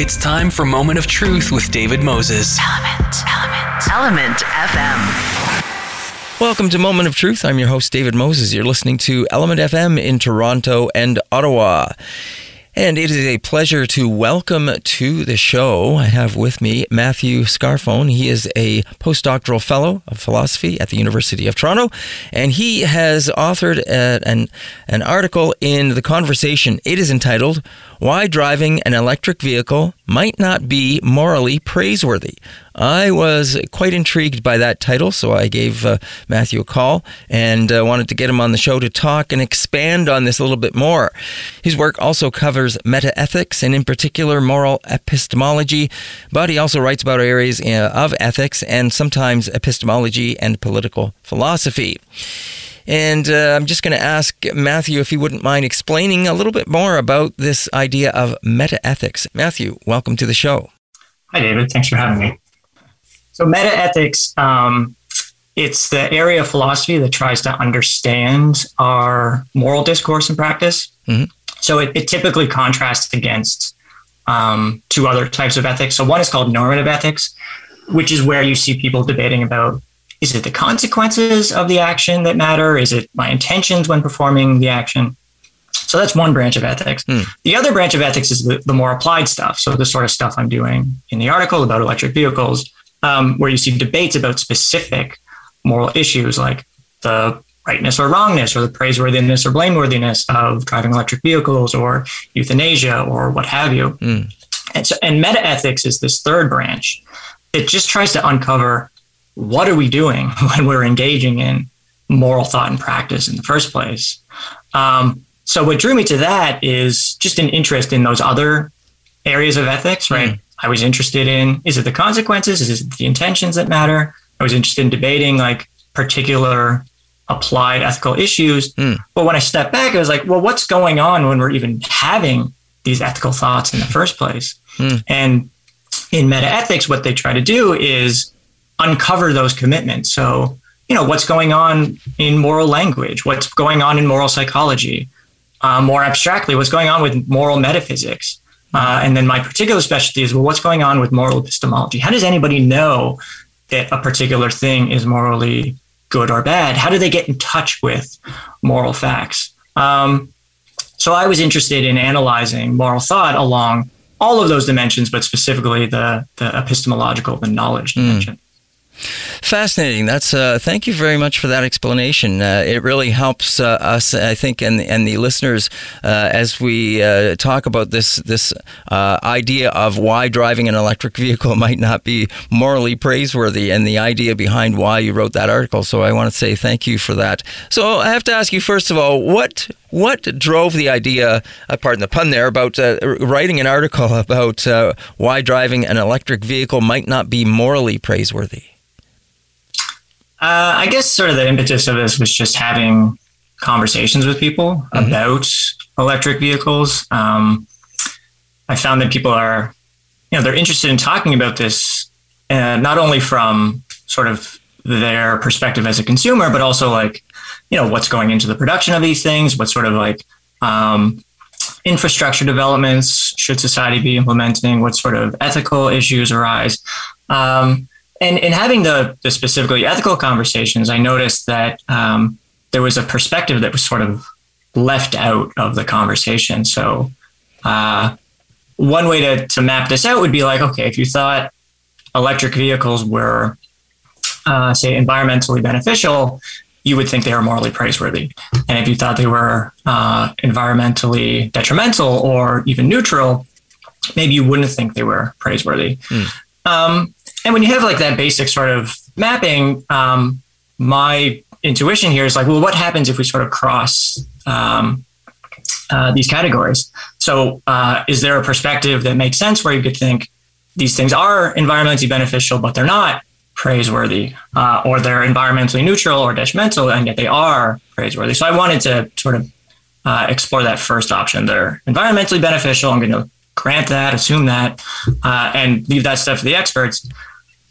It's time for Moment of Truth with David Moses. ELMNT, ELMNT, ELMNT FM. Welcome to Moment of Truth. I'm your host, David Moses. You're listening to ELMNT FM in Toronto and Ottawa. And it is a pleasure to welcome to the show. I have with me Matthew Scarfone. He is a postdoctoral fellow of philosophy at the University of Toronto, and he has authored a, an, an article in The Conversation. It is entitled why driving an electric vehicle might not be morally praiseworthy. I was quite intrigued by that title, so I gave uh, Matthew a call and uh, wanted to get him on the show to talk and expand on this a little bit more. His work also covers metaethics and, in particular, moral epistemology, but he also writes about areas uh, of ethics and sometimes epistemology and political philosophy. And uh, I'm just going to ask Matthew if he wouldn't mind explaining a little bit more about this idea of metaethics. Matthew, welcome to the show. Hi, David. Thanks for having me. So, metaethics, um, it's the area of philosophy that tries to understand our moral discourse and practice. Mm-hmm. So, it, it, typically contrasts against um, two other types of ethics. So, one is called normative ethics, which is where you see people debating about is it the consequences of the action that matter? Is it my intentions when performing the action? So that's one branch of ethics. Mm. The other branch of ethics is the, the, more applied stuff. So the sort of stuff I'm doing in the article about electric vehicles, um, where you see debates about specific moral issues like the rightness or wrongness or the praiseworthiness or blameworthiness of driving electric vehicles or euthanasia or what have you. Mm. And so and metaethics is this third branch. It just tries to uncover what are we doing when we're engaging in moral thought and practice in the first place? Um, so what drew me to that is just an interest in those other areas of ethics, right? Mm. I was interested in is it the consequences? Is it the intentions that matter? I was interested in debating like particular applied ethical issues. Mm. But when I stepped back, I was like, well, what's going on when we're even having these ethical thoughts in the first place? Mm. And in metaethics, what they try to do is uncover those commitments. So, you know, what's going on in moral language? What's going on in moral psychology? Uh, more abstractly, what's going on with moral metaphysics? Uh, and then my particular specialty is well, what's going on with moral epistemology? How does anybody know that a particular thing is morally good or bad? How do they get in touch with moral facts? Um, so I was interested in analyzing moral thought along all of those dimensions, but specifically the, the epistemological, the knowledge hmm. dimension. Mm. Fascinating. That's uh, thank you very much for that explanation. Uh, it really helps uh, us, I think, and and the listeners uh, as we uh, talk about this this uh, idea of why driving an electric vehicle might not be morally praiseworthy, and the idea behind why you wrote that article. So I want to say thank you for that. So I have to ask you first of all, what what drove the idea, pardon the pun there, about writing an article about why driving an electric vehicle might not be morally praiseworthy? Uh, I guess sort of the impetus of this was just having conversations with people mm-hmm. about electric vehicles. Um, I found that people are, you know, they're interested in talking about this, uh, not only from sort of their perspective as a consumer, but also like, you know, what's going into the production of these things, what sort of like um, infrastructure developments should society be implementing, what sort of ethical issues arise. Um, and in having the, the specifically ethical conversations, I noticed that um, there was a perspective that was sort of left out of the conversation. So, uh, one way to, to map this out would be like, okay, if you thought electric vehicles were, uh, say, environmentally beneficial, you would think they were morally praiseworthy. And if you thought they were uh, environmentally detrimental or even neutral, maybe you wouldn't think they were praiseworthy. Mm. Um, and when you have like that basic sort of mapping, um, my intuition here is like, well, what happens if we sort of cross um, uh, these categories? So, uh, is there a perspective that makes sense where you could think these things are environmentally beneficial, but they're not praiseworthy, uh, or they're environmentally neutral or detrimental, and yet they are praiseworthy? So, I wanted to sort of uh, explore that first option. They're environmentally beneficial. I'm going to grant that, assume that, uh, and leave that stuff to the experts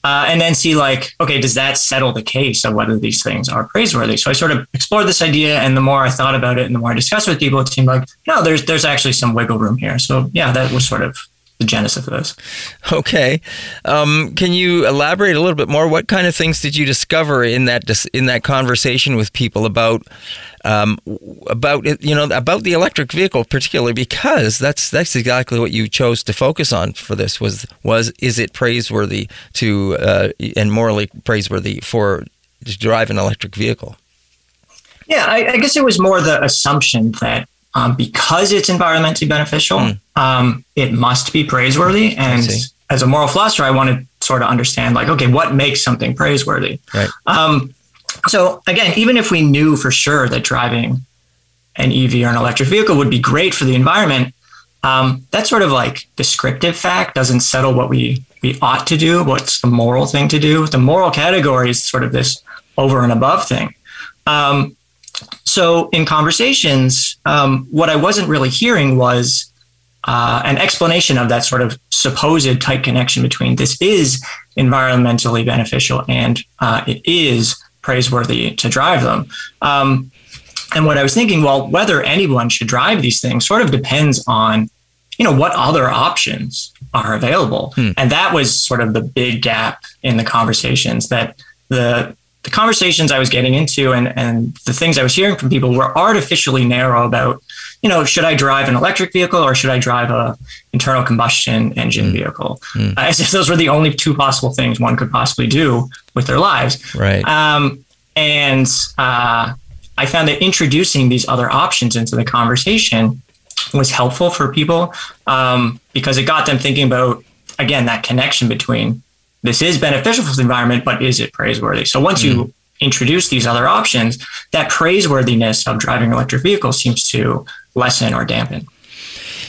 uh, and then see like, okay, does that settle the case of whether these things are praiseworthy? So I sort of explored this idea, and the more I thought about it, and the more I discussed with people, it seemed like no, there's there's actually some wiggle room here. So yeah, that was sort of the genesis of this. Okay, um, can you elaborate a little bit more? What kind of things did you discover in that dis- in that conversation with people about um, about you know about the electric vehicle, particularly because that's that's exactly what you chose to focus on for this was was is it praiseworthy to uh, and morally praiseworthy for to drive an electric vehicle? Yeah, I, I guess it was more the assumption that um, because it's environmentally beneficial, mm. um, it must be praiseworthy. And as a moral philosopher, I want to sort of understand, like, okay, what makes something praiseworthy? Right. Um, so again, even if we knew for sure that driving an EV or an electric vehicle would be great for the environment, um, that sort of like descriptive fact doesn't settle what we we ought to do. What's the moral thing to do? The moral category is sort of this over and above thing. Um, so in conversations, um, what I wasn't really hearing was uh, an explanation of that sort of supposed tight connection between this is environmentally beneficial and uh, it is praiseworthy to drive them. Um, and what I was thinking, well, whether anyone should drive these things sort of depends on, you know, what other options are available. Hmm. And that was sort of the big gap in the conversations that the the conversations I was getting into and, and the things I was hearing from people were artificially narrow about, you know, should I drive an electric vehicle or should I drive a internal combustion engine mm. vehicle? Mm. Uh, as if those were the only two possible things one could possibly do with their lives. Right. Um, and uh, I found that introducing these other options into the conversation was helpful for people um, because it got them thinking about, again, that connection between this is beneficial for the environment, but is it praiseworthy? So once mm. you introduce these other options, that praiseworthiness of driving electric vehicles seems to lessen or dampen.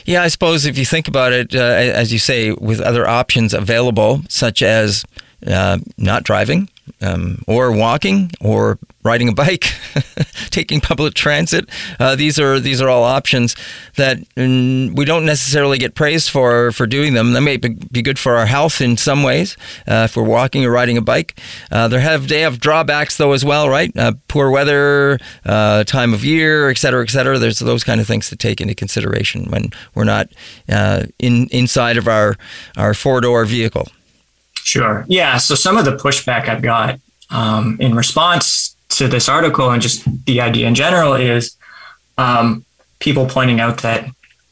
Yeah, I suppose if you think about it, uh, as you say, with other options available, such as uh, not driving, um, or walking, or riding a bike, taking public transit. Uh, these are these are all options that mm, we don't necessarily get praised for for doing them. They may be good for our health in some ways uh, if we're walking or riding a bike. Uh, there have they have drawbacks though as well, right? Uh, poor weather, uh, time of year, et cetera, et cetera. There's those kind of things to take into consideration when we're not uh, in inside of our our four door vehicle. Sure. Yeah. So some of the pushback I've got um, in response to this article and just the idea in general is um, people pointing out that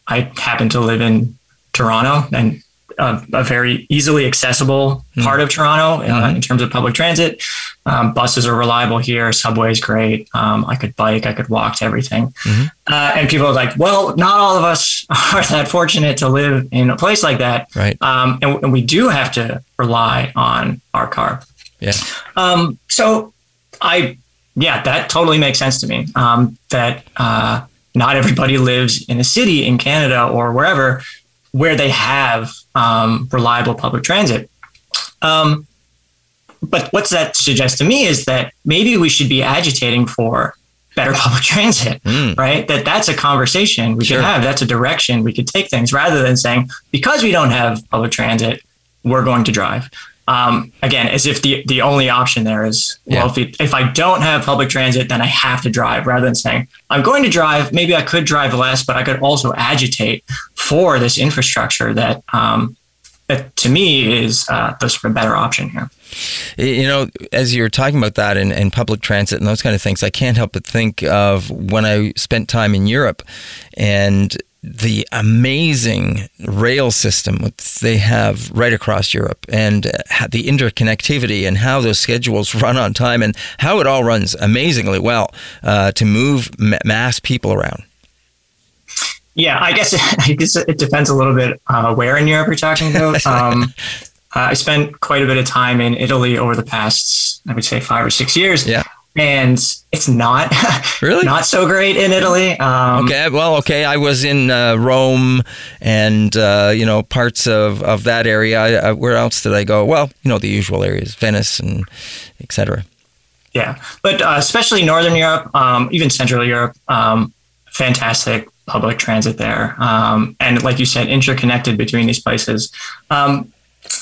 I happen to live in Toronto and a, a very easily accessible mm. part of Toronto uh, mm-hmm. in terms of public transit. Um, buses are reliable here. Subway is great. Um, I could bike. I could walk to everything. Mm-hmm. Uh, and people are like, well, not all of us are that fortunate to live in a place like that. Right. Um, and, and, we do have to rely on our car. Yeah. Um, so I, yeah, that totally makes sense to me. Um, that uh, not everybody lives in a city in Canada or wherever where they have um, reliable public transit. Um, but what's that suggest to me is that maybe we should be agitating for better public transit, mm. right? That that's a conversation we sure. could have. That's a direction we could take things rather than saying because we don't have public transit, we're going to drive um, again, as if the, the only option there is, well, yeah. if, it, if I don't have public transit, then I have to drive rather than saying, I'm going to drive. Maybe I could drive less, but I could also agitate for this infrastructure that, um, that to me is uh, the sort of better option here. You know, as you're talking about that and, and public transit and those kind of things, I can't help but think of when I spent time in Europe and the amazing rail system that they have right across Europe and uh, the interconnectivity and how those schedules run on time and how it all runs amazingly well uh, to move mass people around. Yeah, I guess, I guess it depends a little bit uh, where in Europe you're talking about. Um, I spent quite a bit of time in Italy over the past, I would say, five or six years. Yeah and it's not really not so great in Italy. Um, okay, well, okay, I was in uh, Rome and uh, you know parts of, of that area. I, I, where else did I go? Well, you know the usual areas, Venice and etc. Yeah, but uh, especially Northern Europe, um, even Central Europe, um, fantastic public transit there, um, and like you said, interconnected between these places. Um,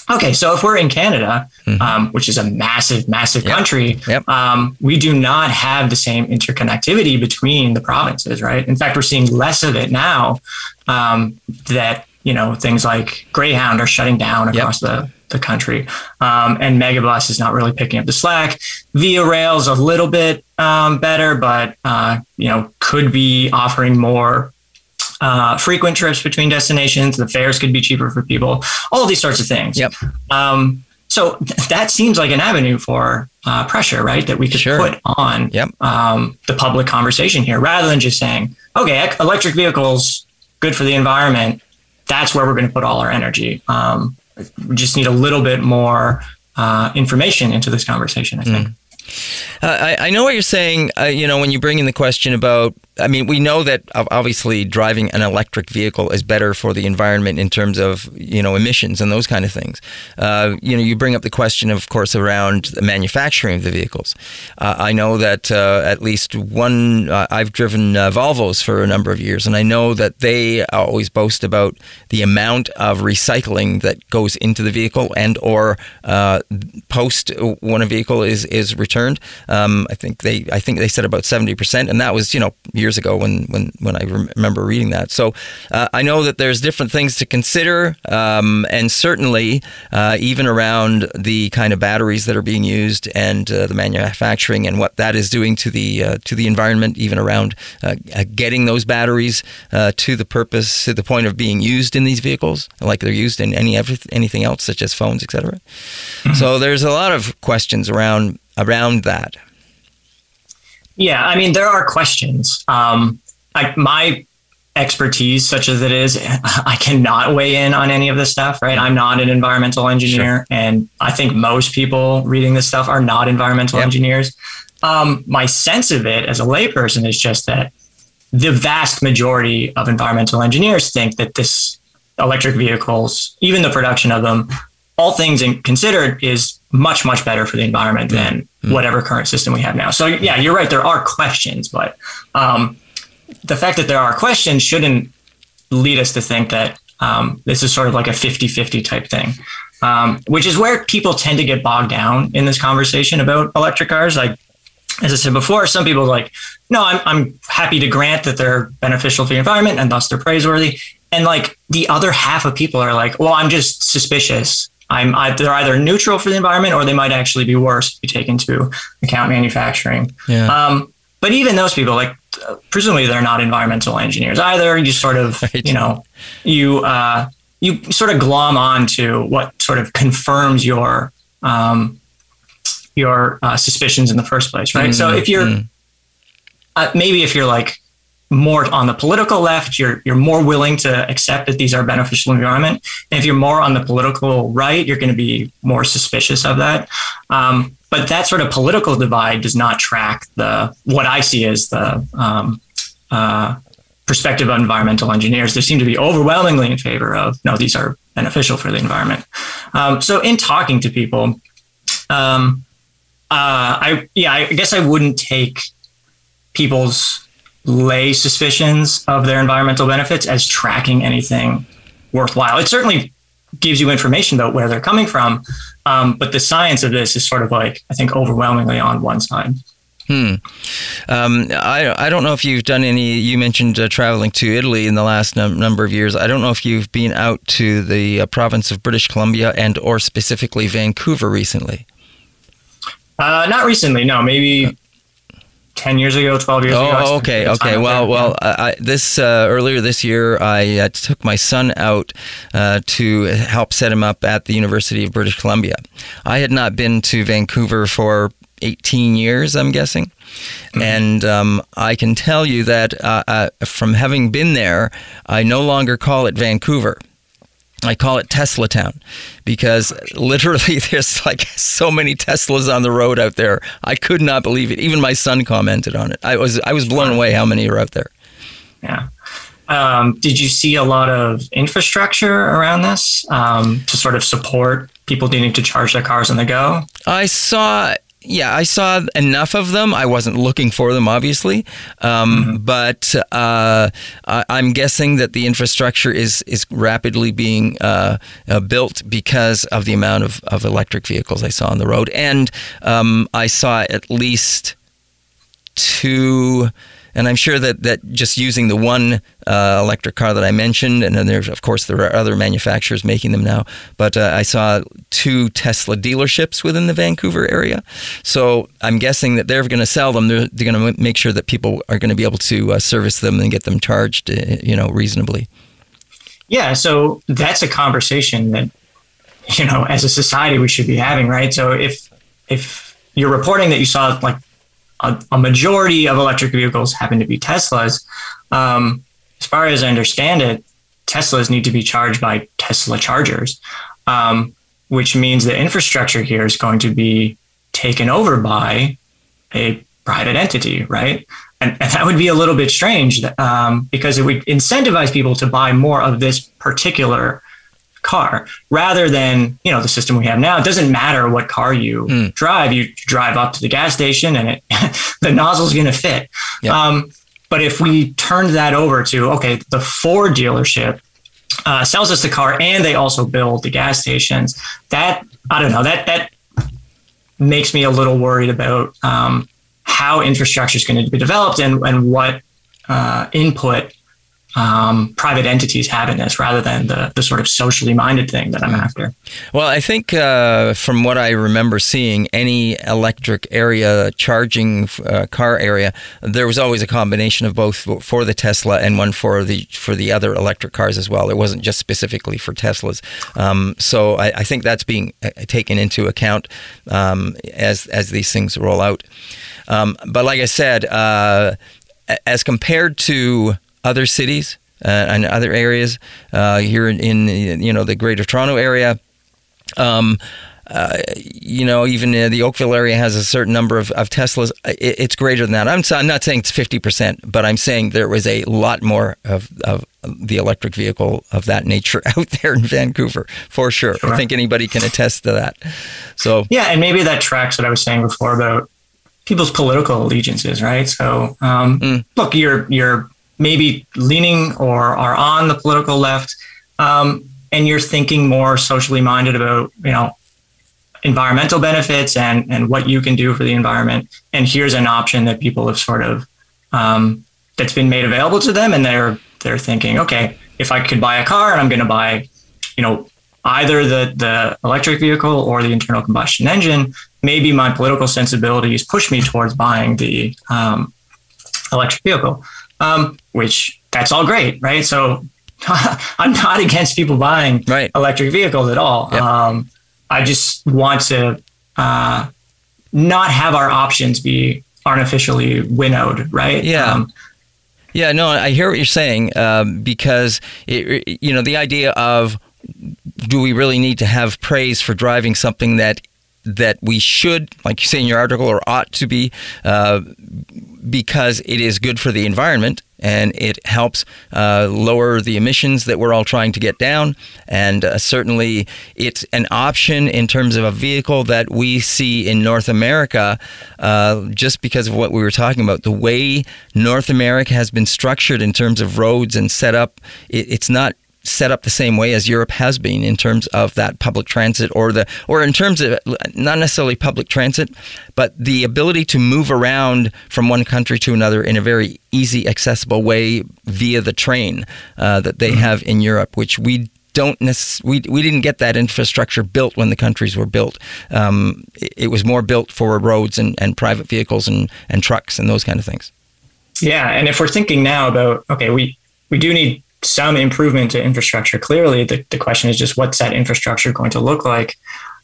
Okay, so if we're in Canada, mm-hmm. um, which is a massive, massive yep. country, yep. Um, we do not have the same interconnectivity between the provinces, right? In fact, we're seeing less of it now um, that you know, things like Greyhound are shutting down across yep. the the country. Um, and Megabus is not really picking up the slack. Via Rail's a little bit um, better, but uh, you know could be offering more uh, frequent trips between destinations. The fares could be cheaper for people. All these sorts of things. Yep. Um, so th- that seems like an avenue for uh, pressure, right? That we could sure. put on yep. Um, the public conversation here, rather than just saying, "Okay, electric vehicles good for the environment." That's where we're going to put all our energy. Um, we just need a little bit more uh, information into this conversation. I think. Mm. Uh, I, I, know what you're saying. Uh, you know, when you bring in the question about I mean, we know that obviously driving an electric vehicle is better for the environment in terms of you know emissions and those kind of things. Uh, you know, you bring up the question, of course, around the manufacturing of the vehicles. Uh, I know that uh, at least one. Uh, I've driven uh, Volvos for a number of years, and I know that they always boast about the amount of recycling that goes into the vehicle and or uh, post when a vehicle is is returned. Um, I think they I think they said about seventy percent, and that was you know years ago when when when I remember reading that. So uh, I know that there's different things to consider, um, and certainly uh, even around the kind of batteries that are being used and uh, the manufacturing and what that is doing to the uh, to the environment, even around uh, uh, getting those batteries to the purpose to the point of being used in these vehicles, like they're used in any anything else, such as phones, etc. Mm-hmm. So there's a lot of questions around around that. Yeah, I mean, there are questions. Um, like my expertise, such as it is, I cannot weigh in on any of this stuff, right? I'm not an environmental engineer, sure. and I think most people reading this stuff are not environmental yep. engineers. Um, my sense of it as a layperson is just that the vast majority of environmental engineers think that this electric vehicles, even the production of them, all things considered, is much much better for the environment than. Whatever current system we have now. So yeah, you're right. There are questions, but um, the fact that there are questions shouldn't lead us to think that um, this is sort of like a 50-50 type thing. Um, which is where people tend to get bogged down in this conversation about electric cars. Like, as I said before, some people are like, no, I'm, I'm happy to grant that they're beneficial for the environment and thus they're praiseworthy. And like the other half of people are like, well, I'm just suspicious I'm they're either neutral for the environment or they might actually be worse if you take into account manufacturing. Yeah. Um, but even those people, like uh, presumably they're not environmental engineers either. You sort of, right. you know, you uh, you sort of glom on to what sort of confirms your um, your uh, suspicions in the first place, right? Mm-hmm. So if you're mm-hmm. uh, maybe if you're like more on the political left, you're you're more willing to accept that these are beneficial environment. And if you're more on the political right, you're going to be more suspicious of that. Um, but that sort of political divide does not track the what I see as the um, uh, perspective of environmental engineers. They seem to be overwhelmingly in favor of no, these are beneficial for the environment. Um, so in talking to people, um, uh, I yeah, I guess I wouldn't take people's lay suspicions of their environmental benefits as tracking anything worthwhile. It certainly gives you information about where they're coming from, um, but the science of this is sort of like I think overwhelmingly on one side. Hmm. Um, I I don't know if you've done any. You mentioned uh, traveling to Italy in the last num- number of years. I don't know if you've been out to the uh, province of British Columbia and or specifically Vancouver recently. Uh, not recently, no. Maybe 10 years ago 12 years oh, ago. Oh okay okay. well well I, this uh, earlier this year i uh, took my son out uh, to help set him up at the university of british columbia. I had not been to vancouver for 18 years i'm guessing. Mm-hmm. and um, i can tell you that uh, uh, from having been there i no longer call it vancouver I call it Tesla Town because literally there's like so many Teslas on the road out there. I could not believe it. Even my son commented on it. I was I was blown away how many are out there. Yeah. Um, did you see a lot of infrastructure around this um, to sort of support people needing to charge their cars on the go? I saw yeah, I saw enough of them. I wasn't looking for them, obviously, um, mm-hmm. but uh, I'm guessing that the infrastructure is is rapidly being uh, uh, built because of the amount of, of electric vehicles I saw on the road, and um, I saw at least two And I'm sure that, that just using the one uh, electric car that I mentioned, and then there's, of course, there are other manufacturers making them now, but uh, I saw two Tesla dealerships within the Vancouver area. So I'm guessing that they're going to sell them. They're, they're going to make sure that people are going to be able to uh, service them and get them charged, uh, you know, reasonably. Yeah, so that's a conversation that you know, as a society, we should be having, right? So if if you're reporting that you saw like a, a majority of electric vehicles happen to be Teslas, um, as far as I understand it, Teslas need to be charged by Tesla chargers, um, which means the infrastructure here is going to be taken over by a private entity, right? And, and that would be a little bit strange um, because it would incentivize people to buy more of this particular car. Rather than you know the system we have now it doesn't matter what car you mm. drive you drive up to the gas station and it the nozzle's going to fit um, but if we turned that over to okay the ford dealership uh, sells us the car and they also build the gas stations that i don't know that that makes me a little worried about um, how infrastructure is going to be developed and, and what uh, input um, private entities have in this rather than the, the sort of socially minded thing that I'm mm. after. Well, I think uh, from what I remember seeing, any electric area, charging uh, car area, there was always a combination of both for the Tesla and one for the for the other electric cars as well. It wasn't just specifically for Teslas. Um, so I, I, think that's being uh, taken into account um, as as these things roll out. Um, but like I said, uh, as compared to other cities uh, and other areas uh, here in, in, you know the Greater Toronto area. Um, uh, you know, even uh, the Oakville area has a certain number of, of Teslas. It, it's greater than that. I'm, I'm, not saying it's 50%, but I'm saying there was a lot more of, of the electric vehicle of that nature out there in Vancouver, for sure. sure. I think anybody can attest to that. So, yeah, and maybe that tracks what I was saying before about people's political allegiances, right? So, um, mm. look, you're, you're maybe leaning or are on the political left, um, and you're thinking more socially minded about you know environmental benefits and and what you can do for the environment. And here's an option that people have sort of um, that's been made available to them, and they're they're thinking, okay, if I could buy a car and I'm going to buy, you know, either the the electric vehicle or the internal combustion engine, maybe my political sensibilities push me towards buying the um, electric vehicle um, which that's all great, right? So I'm not against people buying right. electric vehicles at all. Yep. Um, I just want to uh, not have our options be artificially winnowed, right? Yeah. Um, yeah, no, I hear what you're saying um, because it, you know the idea of do we really need to have praise for driving something that that we should, like you say in your article, or ought to be, uh, because it is good for the environment and it helps uh, lower the emissions that we're all trying to get down. And uh, certainly, it's an option in terms of a vehicle that we see in North America uh, just because of what we were talking about. The way North America has been structured in terms of roads and set up, it, it's not set up the same way as Europe has been in terms of that public transit or the or in terms of not necessarily public transit but the ability to move around from one country to another in a very easy accessible way via the train uh, that they mm-hmm. have in Europe which we don't necess- we, we didn't get that infrastructure built when the countries were built um, it, it, was more built for roads and, and private vehicles and, and trucks and those kind of things yeah and if we're thinking now about okay we we do need some improvement to infrastructure. Clearly, the, the question is just what's that infrastructure going to look like?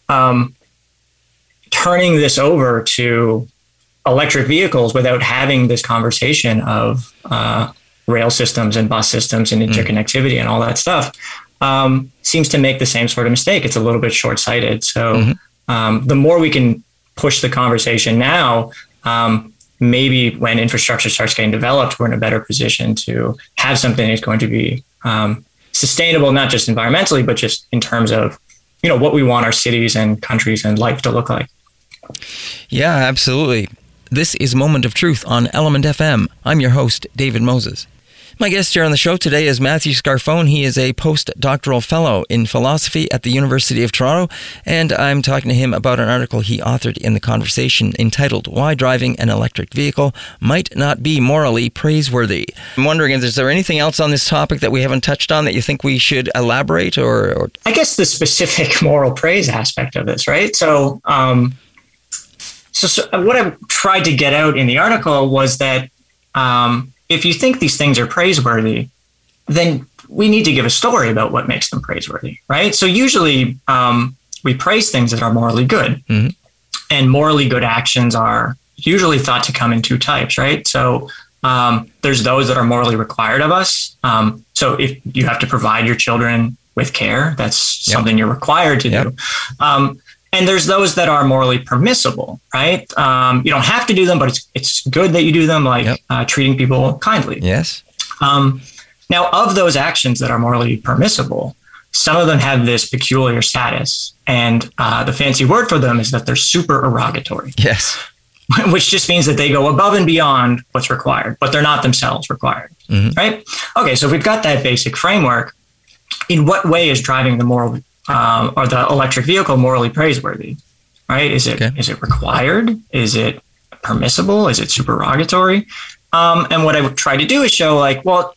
Um, turning this over to electric vehicles without having this conversation of uh, rail systems and bus systems and mm. interconnectivity mm. and all that stuff um, seems to make the same sort of mistake. It's a little bit short sighted. So, mm-hmm. um, the more we can push the conversation now, um, maybe when infrastructure starts getting developed, we're in a better position to have something that's going to be um, sustainable, not just environmentally, but just in terms of you know what we want our cities and countries and life to look like. Yeah, absolutely. This is Moment of Truth on ELMNT FM. I'm your host, David Moses. My guest here on the show today is Matthew Scarfone. He is a postdoctoral fellow in philosophy at the University of Toronto, and I'm talking to him about an article he authored in the conversation entitled Why Driving an Electric Vehicle Might Not Be Morally Praiseworthy. I'm wondering, is there anything else on this topic that we haven't touched on that you think we should elaborate or? or... I guess the specific moral praise aspect of this, right? So, um, so, so what I tried to get out in the article was that um, if you think these things are praiseworthy, then we need to give a story about what makes them praiseworthy, right? So usually um, we praise things that are morally good, mm-hmm. and morally good actions are usually thought to come in two types, right? So um, there's those that are morally required of us. Um, so if you have to provide your children with care, that's yep. something you're required to yep. do. And there's those that are morally permissible, right? Um, you don't have to do them, but it's it's good that you do them, like yep. uh, treating people kindly. Yes. Um, now, of those actions that are morally permissible, some of them have this peculiar status, and uh, the fancy word for them is that they're supererogatory. Yes. Which just means that they go above and beyond what's required, but they're not themselves required, mm-hmm. right? Okay, so if we've got that basic framework, in what way is driving the moral um, or the electric vehicle morally praiseworthy? Right? Is it okay. is it required? Is it permissible? Is it supererogatory? Um, and what I would try to do is show like, well,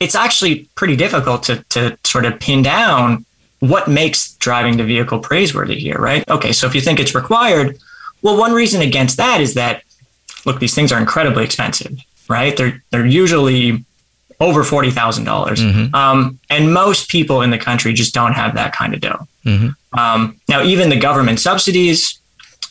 it's actually pretty difficult to to sort of pin down what makes driving the vehicle praiseworthy here, right? Okay, so if you think it's required, well, one reason against that is that look, these things are incredibly expensive, right? They're they're usually over forty thousand dollars, mm-hmm. um, and most people in the country just don't have that kind of dough. Mm-hmm. Um, now, even the government subsidies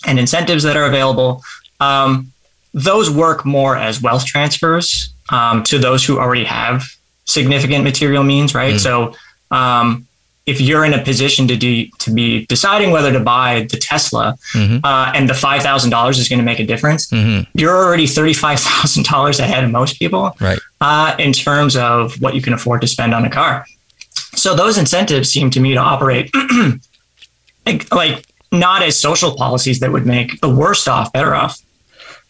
and incentives that are available, um, those work more as wealth transfers um, to those who already have significant material means, right? Mm-hmm. So, um, if you're in a position to do to be deciding whether to buy the Tesla mm-hmm. uh, and the five thousand dollars is going to make a difference, mm-hmm. you're already thirty five thousand dollars ahead of most people, right? Uh, in terms of what you can afford to spend on a car. So those incentives seem to me to operate like, like not as social policies that would make the worst off better off.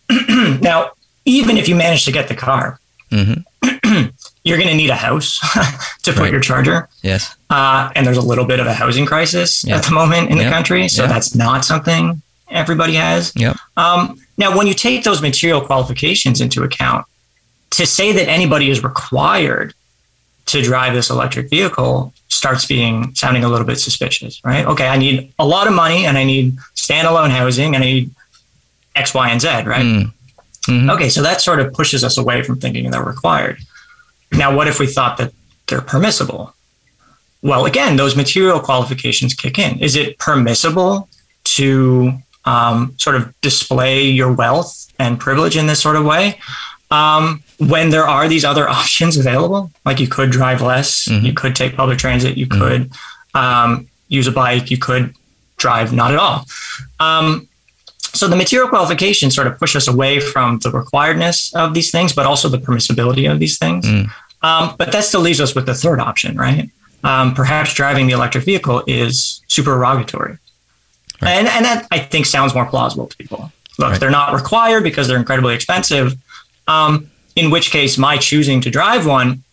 now, even if you manage to get the car, mm-hmm. you're going to need a house to put right. your charger. Yes. Uh, and there's a little bit of a housing crisis at the moment in the country. So that's not something everybody has. Yep. Um, now, when you take those material qualifications into account, to say that anybody is required to drive this electric vehicle starts being sounding a little bit suspicious, right? Okay, I need a lot of money and I need standalone housing and I need X, Y, and Z, right? Mm. Mm-hmm. Okay, so that sort of pushes us away from thinking they're required. Now, what if we thought that they're permissible? Well, again, those material qualifications kick in. Is it permissible to um, sort of display your wealth and privilege in this sort of way? Um, when there are these other options available, like you could drive less, mm-hmm. you could take public transit, you mm-hmm. could um, use a bike, you could drive not at all. So the material qualifications sort of push us away from the requiredness of these things, but also the permissibility of these things. Mm. Um, but that still leaves us with the third option, right? Um, perhaps driving the electric vehicle is supererogatory. Right. And, and that I think sounds more plausible to people. Look, right. they're not required because they're incredibly expensive. Um, in which case, my choosing to drive one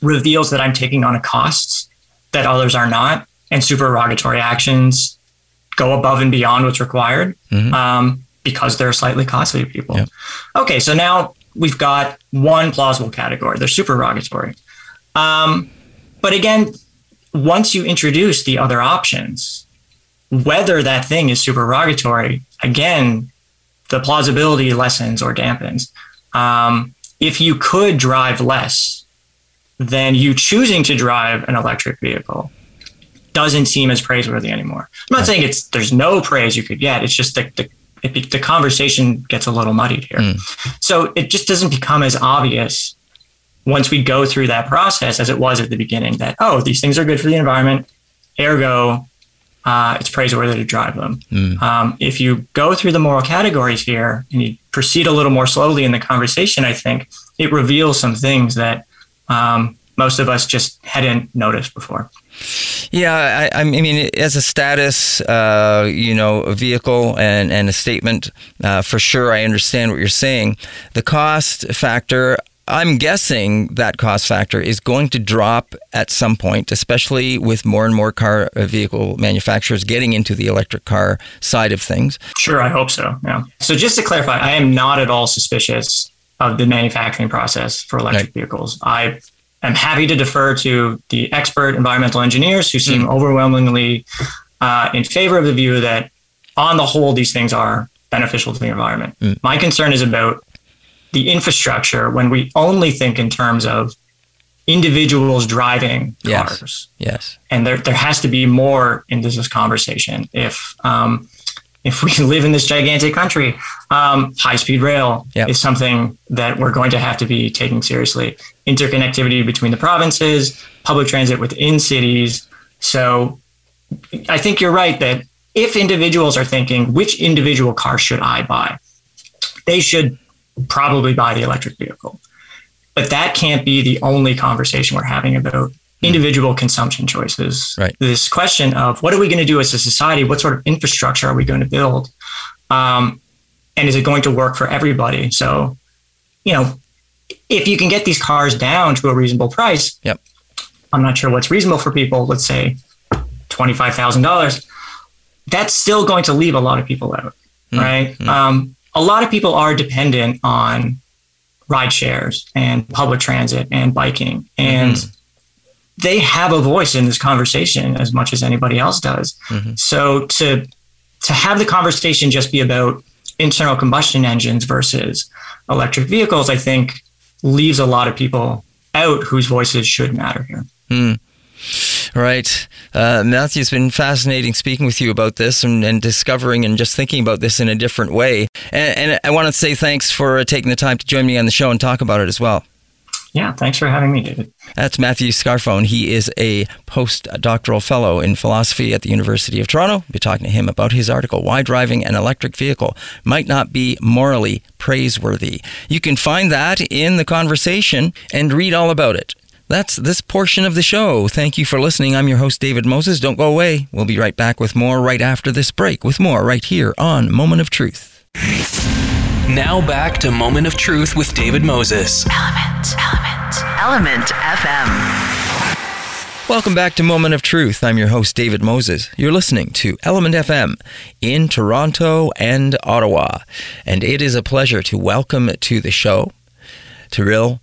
reveals that I'm taking on a cost that others are not, and supererogatory actions go above and beyond what's required mm-hmm. um, because they're slightly costly to people. Okay, so now we've got one plausible category. They're supererogatory. Um, but again, once you introduce the other options, whether that thing is supererogatory, again, the plausibility lessens or dampens. Um, if you could drive less, then you choosing to drive an electric vehicle doesn't seem as praiseworthy anymore. I'm not right. saying it's there's no praise you could get. It's just the the, it, the conversation gets a little muddied here. Mm. So it just doesn't become as obvious once we go through that process as it was at the beginning. That oh, these things are good for the environment, ergo. Uh, it's praiseworthy to drive them. Mm. Um, if you go through the moral categories here and you proceed a little more slowly in the conversation, I think it reveals some things that um, most of us just hadn't noticed before. Yeah, I, I mean, as a status, uh, you know, a vehicle and, and a statement, uh, for sure, I understand what you're saying. The cost factor, I'm guessing that cost factor is going to drop at some point, especially with more and more car uh, vehicle manufacturers getting into the electric car side of things. Sure, I hope so. Yeah. So just to clarify, I am not at all suspicious of the manufacturing process for electric right. vehicles. I am happy to defer to the expert environmental engineers who seem mm. overwhelmingly uh, in favor of the view that, on the whole, these things are beneficial to the environment. Mm. My concern is about the infrastructure when we only think in terms of individuals driving cars. Yes. yes. And there, there has to be more into this conversation. If um, if we live in this gigantic country, um, high speed rail yep. is something that we're going to have to be taking seriously. Interconnectivity between the provinces, public transit within cities. So I think you're right that if individuals are thinking, which individual car should I buy? They should probably buy the electric vehicle. But that can't be the only conversation we're having about individual consumption choices. Right. This question of what are we going to do as a society? What sort of infrastructure are we going to build? Um, and is it going to work for everybody? So, you know, if you can get these cars down to a reasonable price, yep. I'm not sure what's reasonable for people. Let's say $25,000. That's still going to leave a lot of people out, mm-hmm. right? Mm. Um, a lot of people are dependent on ride shares and public transit and biking. And mm-hmm. they have a voice in this conversation as much as anybody else does. Mm-hmm. So to to have the conversation just be about internal combustion engines versus electric vehicles, I think leaves a lot of people out whose voices should matter here. Mm. Right. Uh, Matthew, it's been fascinating speaking with you about this and, and, discovering and just thinking about this in a different way. And, and I want to say thanks for uh, taking the time to join me on the show and talk about it as well. Yeah, thanks for having me, David. That's Matthew Scarfone. He is a postdoctoral fellow in philosophy at the University of Toronto. We'll be talking to him about his article, Why Driving an Electric Vehicle Might Not Be Morally Praiseworthy. You can find that in the conversation and read all about it that's this portion of the show. Thank you for listening. I'm your host, David Moses. Don't go away. We'll be right back with more right after this break, with more right here on Moment of Truth. Now back to Moment of Truth with David Moses. ELMNT, ELMNT, ELMNT FM. Welcome back to Moment of Truth. I'm your host, David Moses. You're listening to ELMNT FM in Toronto and Ottawa. And it is a pleasure to welcome to the show Tyrell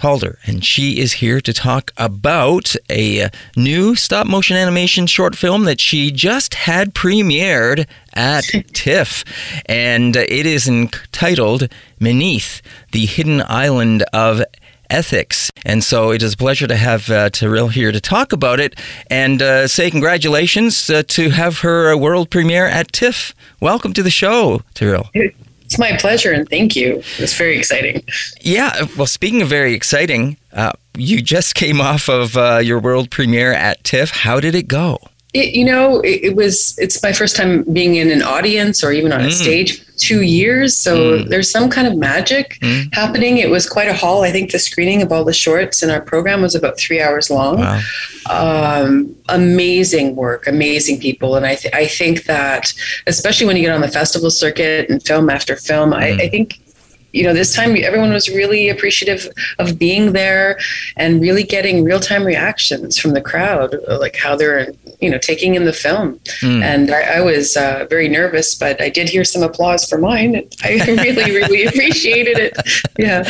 Calder, and she is here to talk about a new stop motion animation short film that she just had premiered at TIFF. And it is entitled Beneath the Hidden Island of ethics. And so it is a pleasure to have uh, Tyrell here to talk about it and uh, say congratulations uh, to have her world premiere at TIFF. Welcome to the show, Tyrell. It's my pleasure and thank you. It's very exciting. Yeah. Well, speaking of very exciting, uh, you just came off of uh, your world premiere at TIFF. How did it go? It, you know, it, it, was. It's my first time being in an audience or even on a mm. stage. Two years, so mm. there's some kind of magic mm. happening. It was quite a haul. I think the screening of all the shorts in our program was about three hours long. Wow. Um, amazing work, amazing people, and I th- I think that especially when you get on the festival circuit and film after film, I, mm. I think you know, this time everyone was really appreciative of being there and really getting real time reactions from the crowd, like how they're, you know, taking in the film. Mm. And I, I was uh, very nervous, but I did hear some applause for mine. I really, really appreciated it. Yeah.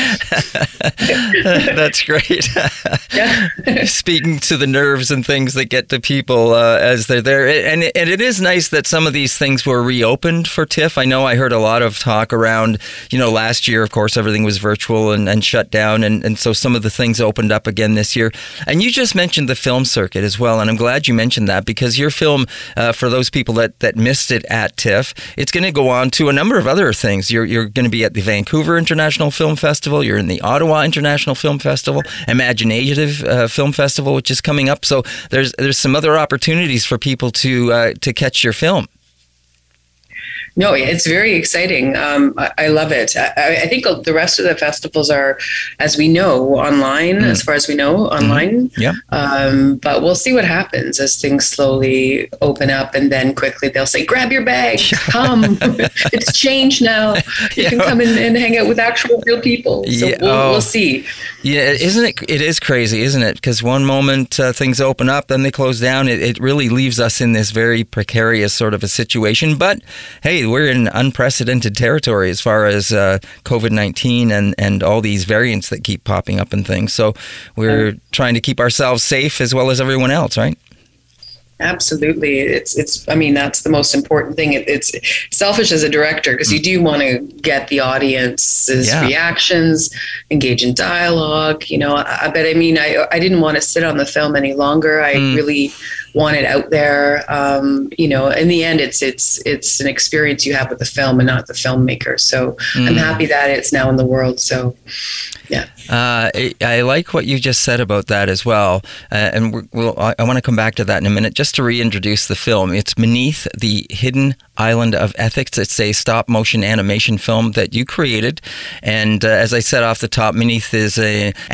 That's great. yeah. Speaking to the nerves and things that get to people uh, as they're there. And, and it is nice that some of these things were reopened for TIFF. I know I heard a lot of talk around, you know, last year year, of course, everything was virtual and, and shut down. And, and so some of the things opened up again this year. And you just mentioned the film circuit as well. And I'm glad you mentioned that because your film, uh, for those people that, that missed it at TIFF, it's going to go on to a number of other things. You're, you're going to be at the Vancouver International Film Festival. You're in the Ottawa International Film Festival, imagineNATIVE uh, Film Festival, which is coming up. So there's there's some other opportunities for people to uh, to catch your film. No, it's very exciting. Um, I, I, love it. I, I, think the rest of the festivals are, as we know, online. Mm. As far as we know, online. Mm-hmm. Yeah. Um, but we'll see what happens as things slowly open up, and then quickly they'll say, "Grab your bag, come! it's changed now. You yeah. can come in and hang out with actual real people." So yeah. we'll, oh. we'll, see. Yeah, isn't it? It is crazy, isn't it? Because one moment uh, things open up, then they close down. It, it really leaves us in this very precarious sort of a situation. But hey, we're in unprecedented territory as far as uh, COVID 19 and, and all these variants that keep popping up and things. So we're trying to keep ourselves safe as well as everyone else, right? Absolutely, it's it's. I mean, that's the most important thing. It, it's selfish as a director because you mm. do want to get the audience's yeah. reactions, engage in dialogue. You know, I, but I mean, I I didn't want to sit on the film any longer. I mm. really want it out there. Um, you know, in the end, it's it's it's an experience you have with the film and not the filmmaker. So mm. I'm happy that it's now in the world. So, yeah. Uh, I like what you just said about that as well, uh, and we'll, I, I want to come back to that in a minute. Just to reintroduce the film, it's Meneath the hidden Island of Ethics. It's a stop motion animation film that you created. And uh, as I said off the top, Meneath is a.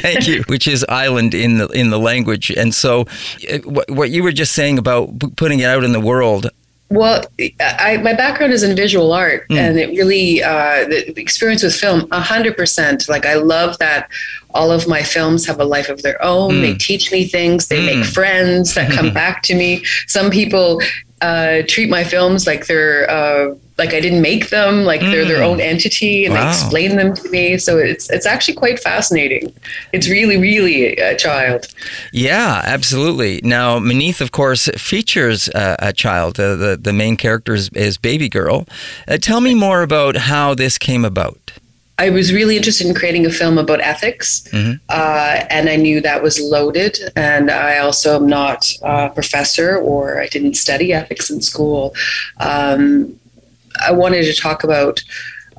Thank you. Which is island in the, in the language. And so, uh, what you were just saying about putting it out in the world, well, I, my background is in visual art, mm. and it really uh, the experience with film, hundred percent. Like I love that all of my films have a life of their own. Mm. They teach me things. They mm. make friends that come back to me. Some people uh, treat my films like they're uh, like I didn't make them, like mm. they're their own mm. entity, and wow. they explain them to me. So it's it's actually quite fascinating. It's really, really a child. Yeah, absolutely. Now, Meneath, of course, features uh, a child. The the main character is, is Baby Girl. Uh, tell me more about how this came about. I was really interested in creating a film about ethics, mm-hmm. uh, and I knew that was loaded. And I also am not a professor, or I didn't study ethics in school. Um, I wanted to talk about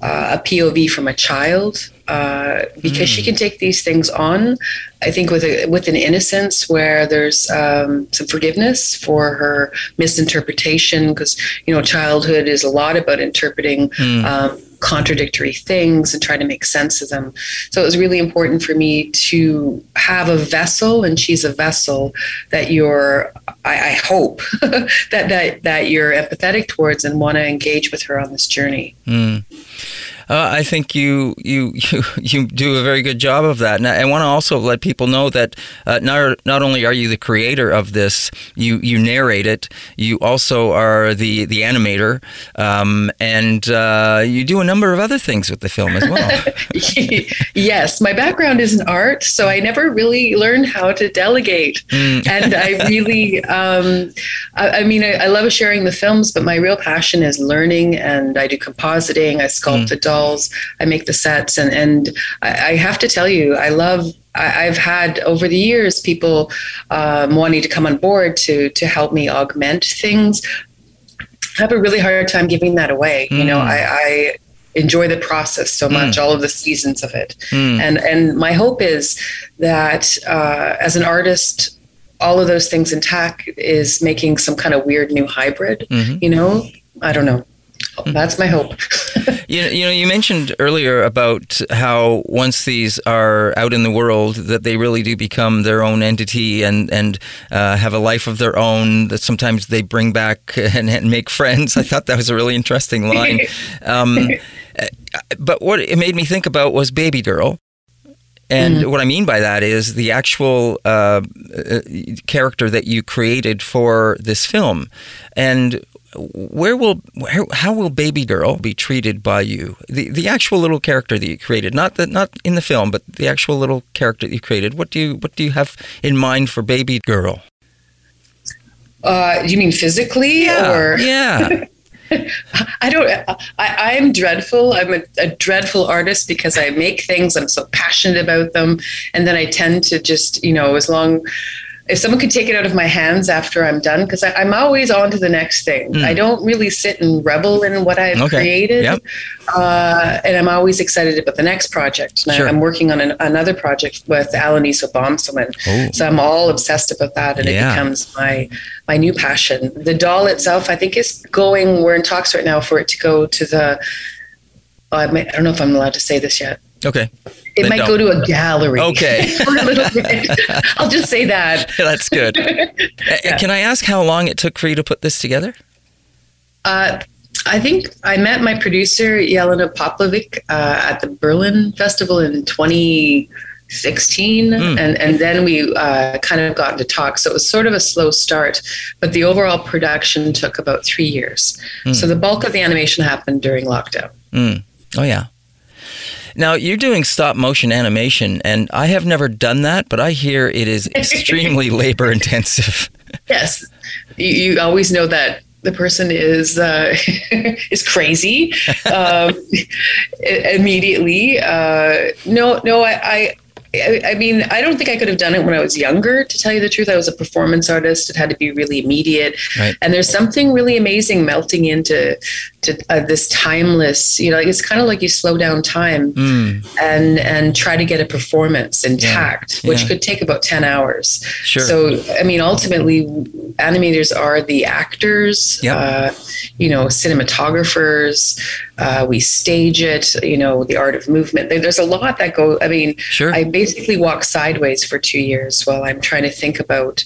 uh, a POV from a child uh, because mm. she can take these things on. I think with a, with an innocence where there's um, some forgiveness for her misinterpretation because you know childhood is a lot about interpreting. Mm. Um, contradictory things and try to make sense of them. So it was really important for me to have a vessel, and she's a vessel that you're. I, I hope that that that you're empathetic towards and want to engage with her on this journey. Mm. Uh, I think you, you you you do a very good job of that. And I, I want to also let people know that uh, not not only are you the creator of this, you you narrate it. You also are the the animator, um, and uh, you do a number of other things with the film as well. yes, my background is in art, so I never really learned how to delegate, mm. and I really, um, I, I, mean, I, I, love sharing the films, but my real passion is learning, and I do compositing. I sculpt mm. a I make the sets, and and I, I have to tell you, I love I've had over the years people um, wanting to come on board to to help me augment things. I have a really hard time giving that away. Mm. You know, mm. I, I, enjoy the process so much, mm. all of the seasons of it, mm. and and my hope is that uh, as an artist, all of those things intact is making some kind of weird new hybrid. Mm-hmm. You know, I don't know. That's my hope. you, know, you know, you mentioned earlier about how once these are out in the world, that they really do become their own entity and and uh, have a life of their own. That sometimes they bring back and, and make friends. I thought that was a really interesting line. Um, but what it made me think about was Baby Girl. And mm-hmm. what I mean by that is the actual uh, uh character that you created for this film. And where will where, how will baby girl be treated by you the the actual little character that you created not the not in the film but the actual little character that you created what do you what do you have in mind for baby girl uh, you mean physically yeah, or yeah I don't. I, I'm dreadful. I'm a, a, dreadful artist because I make things. I'm so passionate about them, and then I tend to just, you know, as long if someone could take it out of my hands after I'm done, because I'm always on to the next thing. Mm. I don't really sit and revel in what I've okay. created. Yep. Uh, and I'm always excited about the next project. And sure. I'm working on an, another project with Alanis Obomsawin. Oh. So I'm all obsessed about that, and yeah. it becomes my my new passion. The doll itself, I think, is going. We're in talks right now for it to go to the. Oh, I don't know if I'm allowed to say this yet. Okay. It then might don't. go to a gallery. Okay. for a little bit. I'll just say that. That's good. yeah. Can I ask how long it took for you to put this together? Uh, I think I met my producer Jelena Popovic uh, at the Berlin Festival in 2016, mm. and and then we uh, kind of got into talk. So it was sort of a slow start, but the overall production took about three years. Mm. So the bulk of the animation happened during lockdown. Mm. Oh yeah. Now you're doing stop motion animation, and I have never done that, but I hear it is extremely labor intensive. Yes, you, you always know that the person is uh, is crazy um, immediately. Uh, no, no, I, I I, mean, I don't think I could have done it when I was younger. To tell you the truth, I was a performance artist. It had to be really immediate, right. and there's something really amazing melting into to uh, this timeless. You know, it's kind of like you slow down time mm. and and try to get a performance intact, yeah. which yeah. could take about ten hours. Sure. So, I mean, ultimately, animators are the actors. Yep. Uh, you know, cinematographers. Uh, we stage it. You know, the art of movement. There's a lot that go. I mean, sure. I basically walk sideways for two years while I'm trying to think about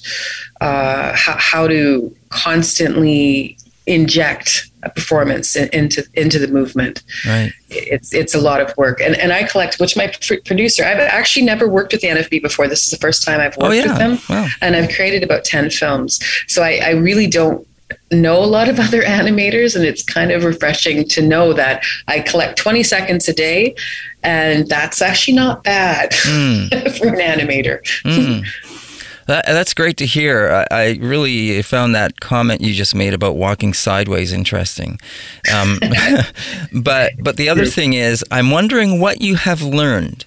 uh, how, how to constantly inject a performance into into the movement. Right. It's it's a lot of work, and and I collect. Which my pr- producer, I've actually never worked with the NFB before. This is the first time I've worked oh, yeah. with them, wow. and I've created about ten films. So I, I really don't know a lot of other animators and it's kind of refreshing to know that I collect 20 seconds a day and that's actually not bad mm. for an animator. Mm. That, that's great to hear. I, I, really found that comment you just made about walking sideways interesting. Um, but but the other thing is, I'm wondering what you have learned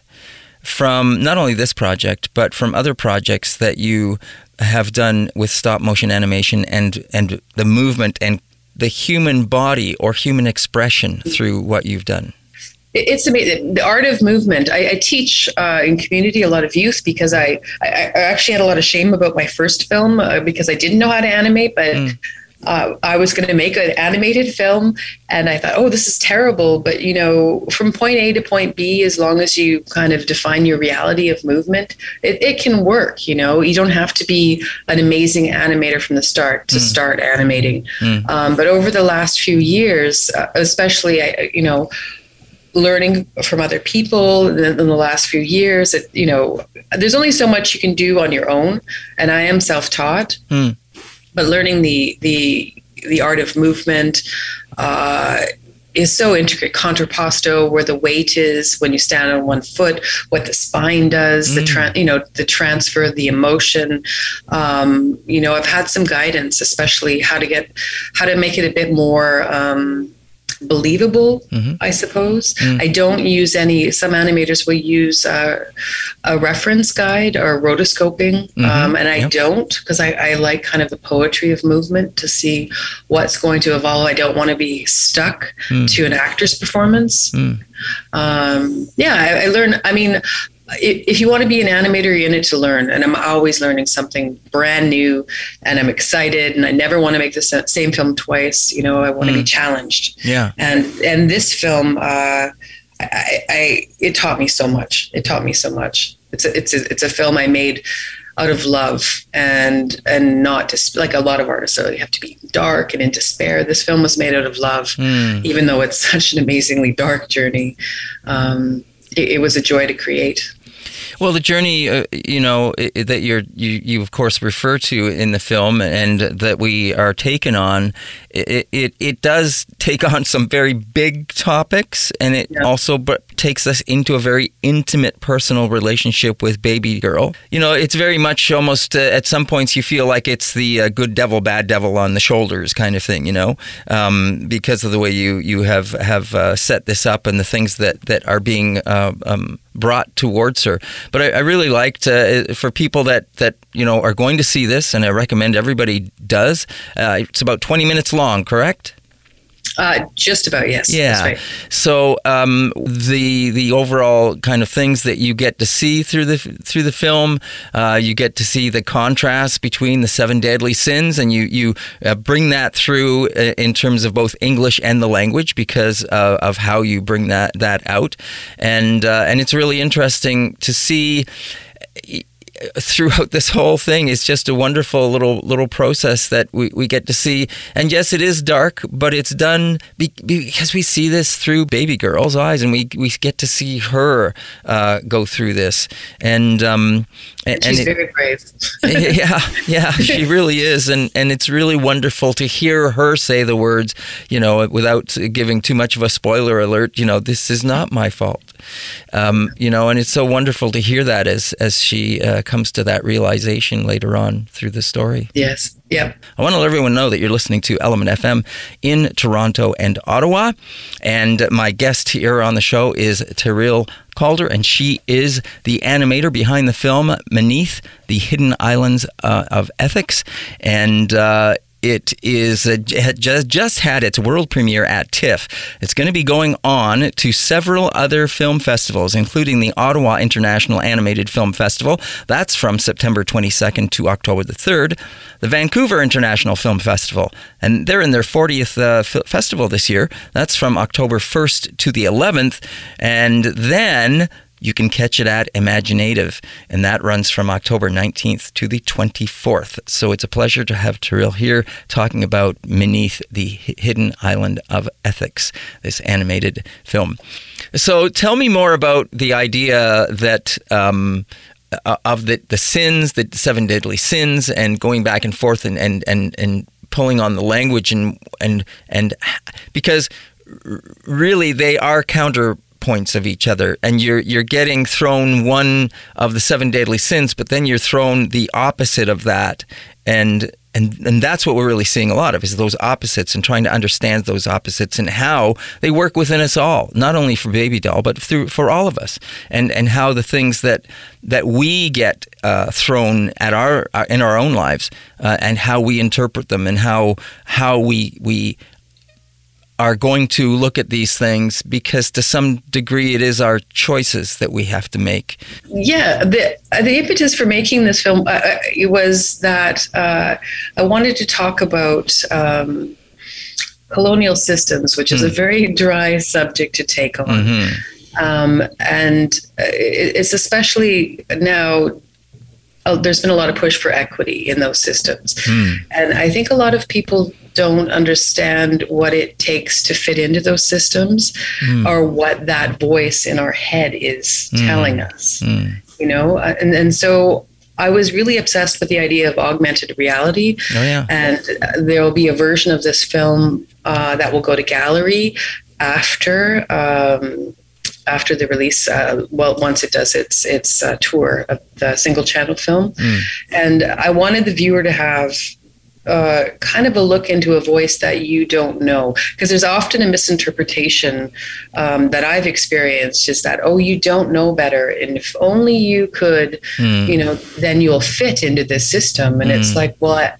from not only this project but from other projects that you have done with stop motion animation and and the movement and the human body or human expression through what you've done? It's amazing. The art of movement. I, I teach uh, in community a lot of youth because I, I, I, actually had a lot of shame about my first film uh, because I didn't know how to animate, but mm uh, I was going to make an animated film, and I thought, oh, this is terrible. But you know, from point A to point B, as long as you kind of define your reality of movement, it, it can work. You know, you don't have to be an amazing animator from the start to mm. start animating. Mm. Um, but over the last few years, uh, especially, you know learning from other people in, in, the last few years it, you know there's only so much you can do on your own and i am self-taught mm but learning the the the art of movement uh, is so intricate. Contrapposto, where the weight is when you stand on one foot, what the spine does, mm. the tra- you know the transfer, the emotion. Um, you know, I've had some guidance, especially how to get how to make it a bit more. Um, believable, mm-hmm. I suppose. Mm. I don't use any, some animators will use uh, a reference guide or rotoscoping, mm-hmm. um, and I yep. don't because I, I, like kind of the poetry of movement to see what's going to evolve. I don't want to be stuck mm. to an actor's performance. Mm. Um, yeah, I, I learn. I mean, if you want to be an animator, you're in it to learn. And I'm always learning something brand new and I'm excited and I never want to make the same film twice. You know, I want mm. to be challenged. Yeah. And, and this film, uh, I, I, it taught me so much. It taught me so much. It's a, it's a, it's a film I made out of love and and not just like a lot of artists so you have to be dark and in despair this film was made out of love mm. even though it's such an amazingly dark journey um, it, it was a joy to create. Well, the journey, uh, you know, that you're you, you of course refer to in the film, and that we are taken on, it it, it does take on some very big topics, and it yeah. also takes us into a very intimate, personal relationship with baby girl. You know, it's very much almost uh, at some points you feel like it's the uh, good devil, bad devil on the shoulders kind of thing. You know, um, because of the way you you have have uh, set this up and the things that that are being uh, um, brought towards her. But I, I really liked uh, for people that that you know are going to see this, and I recommend everybody does. Uh, it's about 20 minutes long, correct? Uh, just about yes. Yeah. Right. So um, the the overall kind of things that you get to see through the through the film, uh, you get to see the contrast between the seven deadly sins, and you you uh, bring that through uh, in terms of both English and the language because uh, of how you bring that that out, and uh, and it's really interesting to see throughout this whole thing is just a wonderful little little process that we, we get to see. And yes, it is dark, but it's done be, because we see this through baby girl's eyes, and we we get to see her uh, go through this. And um, and, she's and it, very brave. yeah, yeah, she really is, and and it's really wonderful to hear her say the words, you know, without giving too much of a spoiler alert. You know, this is not my fault. Um, you know, and it's so wonderful to hear that as as she uh, comes to that realization later on through the story. Yes. Yep. I want to let everyone know that you're listening to ELMNT FM in Toronto and Ottawa, and my guest here on the show is Terril Calder, and she is the animator behind the film Meneath the Hidden Islands uh, of Ethics, and. Uh, it is just just had its world premiere at TIFF. It's going to be going on to several other film festivals, including the Ottawa International Animated Film Festival. That's from September 22nd to October the 3rd. The Vancouver International Film Festival, and they're in their 40th uh, f- festival this year. That's from October 1st to the 11th, and then you can catch it at imagineNATIVE, and that runs from October 19th to the 24th. So it's a pleasure to have Terril here talking about Meneath the Hidden Island of Ethics, this animated film. So tell me more about the idea that. Um, uh, of the, the sins, the seven deadly sins, and going back and forth and, and, and, and pulling on the language and and and because really they are counter points of each other. And you're you're getting thrown one of the seven deadly sins but then you're thrown the opposite of that. And and and that's what we're really seeing a lot of is those opposites and trying to understand those opposites and how they work within us all not only for baby doll but through for all of us. And and how the things that that we get uh, thrown at our uh, in our own lives uh, and how we interpret them and how how we we are going to look at these things because to some degree it is our choices that we have to make. Yeah, the the impetus for making this film uh, uh it was that uh, I wanted to talk about um, colonial systems, which is mm. a hmm. very dry subject to take on. Mm-hmm. Um, and it's especially now uh, there's been a lot of push for equity in those systems. Mm. And I think a lot of people don't understand what it takes to fit into those systems mm. or what that voice in our head is mm. telling us. Mm. You know, uh, and, and so I was really obsessed with the idea of augmented reality. Oh, yeah. And uh, there will be a version of this film uh, that will go to gallery after um, after the release, uh, well, once it does its its uh, tour of the single channel film, mm. and I wanted the viewer to have. Uh, kind of a look into a voice that you don't know because there's often a misinterpretation um, that I've experienced is that oh you don't know better and if only you could mm. you know then you'll fit into this system and mm. it's hmm. like well I,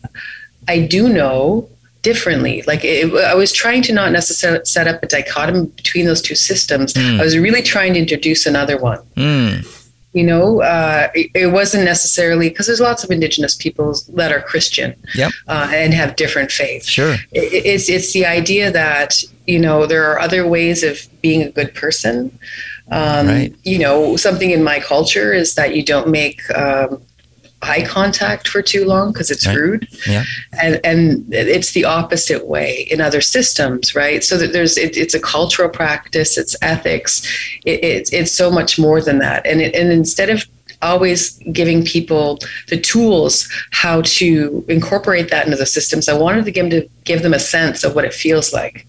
I do know differently. Like it, I was trying to not necessarily set up a dichotomy between those two systems. Mm. I was really trying to introduce another one. Mm. You know, uh, it, it, wasn't necessarily because there's lots of indigenous peoples that are Christian yep. uh, and have different faiths. Sure, it, it's it's the idea that you know there are other ways of being a good person. Um, right. You know, something in my culture is that you don't make um, eye contact for too long because it's right. rude. Yeah. And and it's the opposite way in other systems, right? So that there's it, it's a cultural practice, it's ethics, it, it's it's so much more than that. And it, and instead of always giving people the tools how to incorporate that into the systems, I wanted to give them to give them a sense of what it feels like.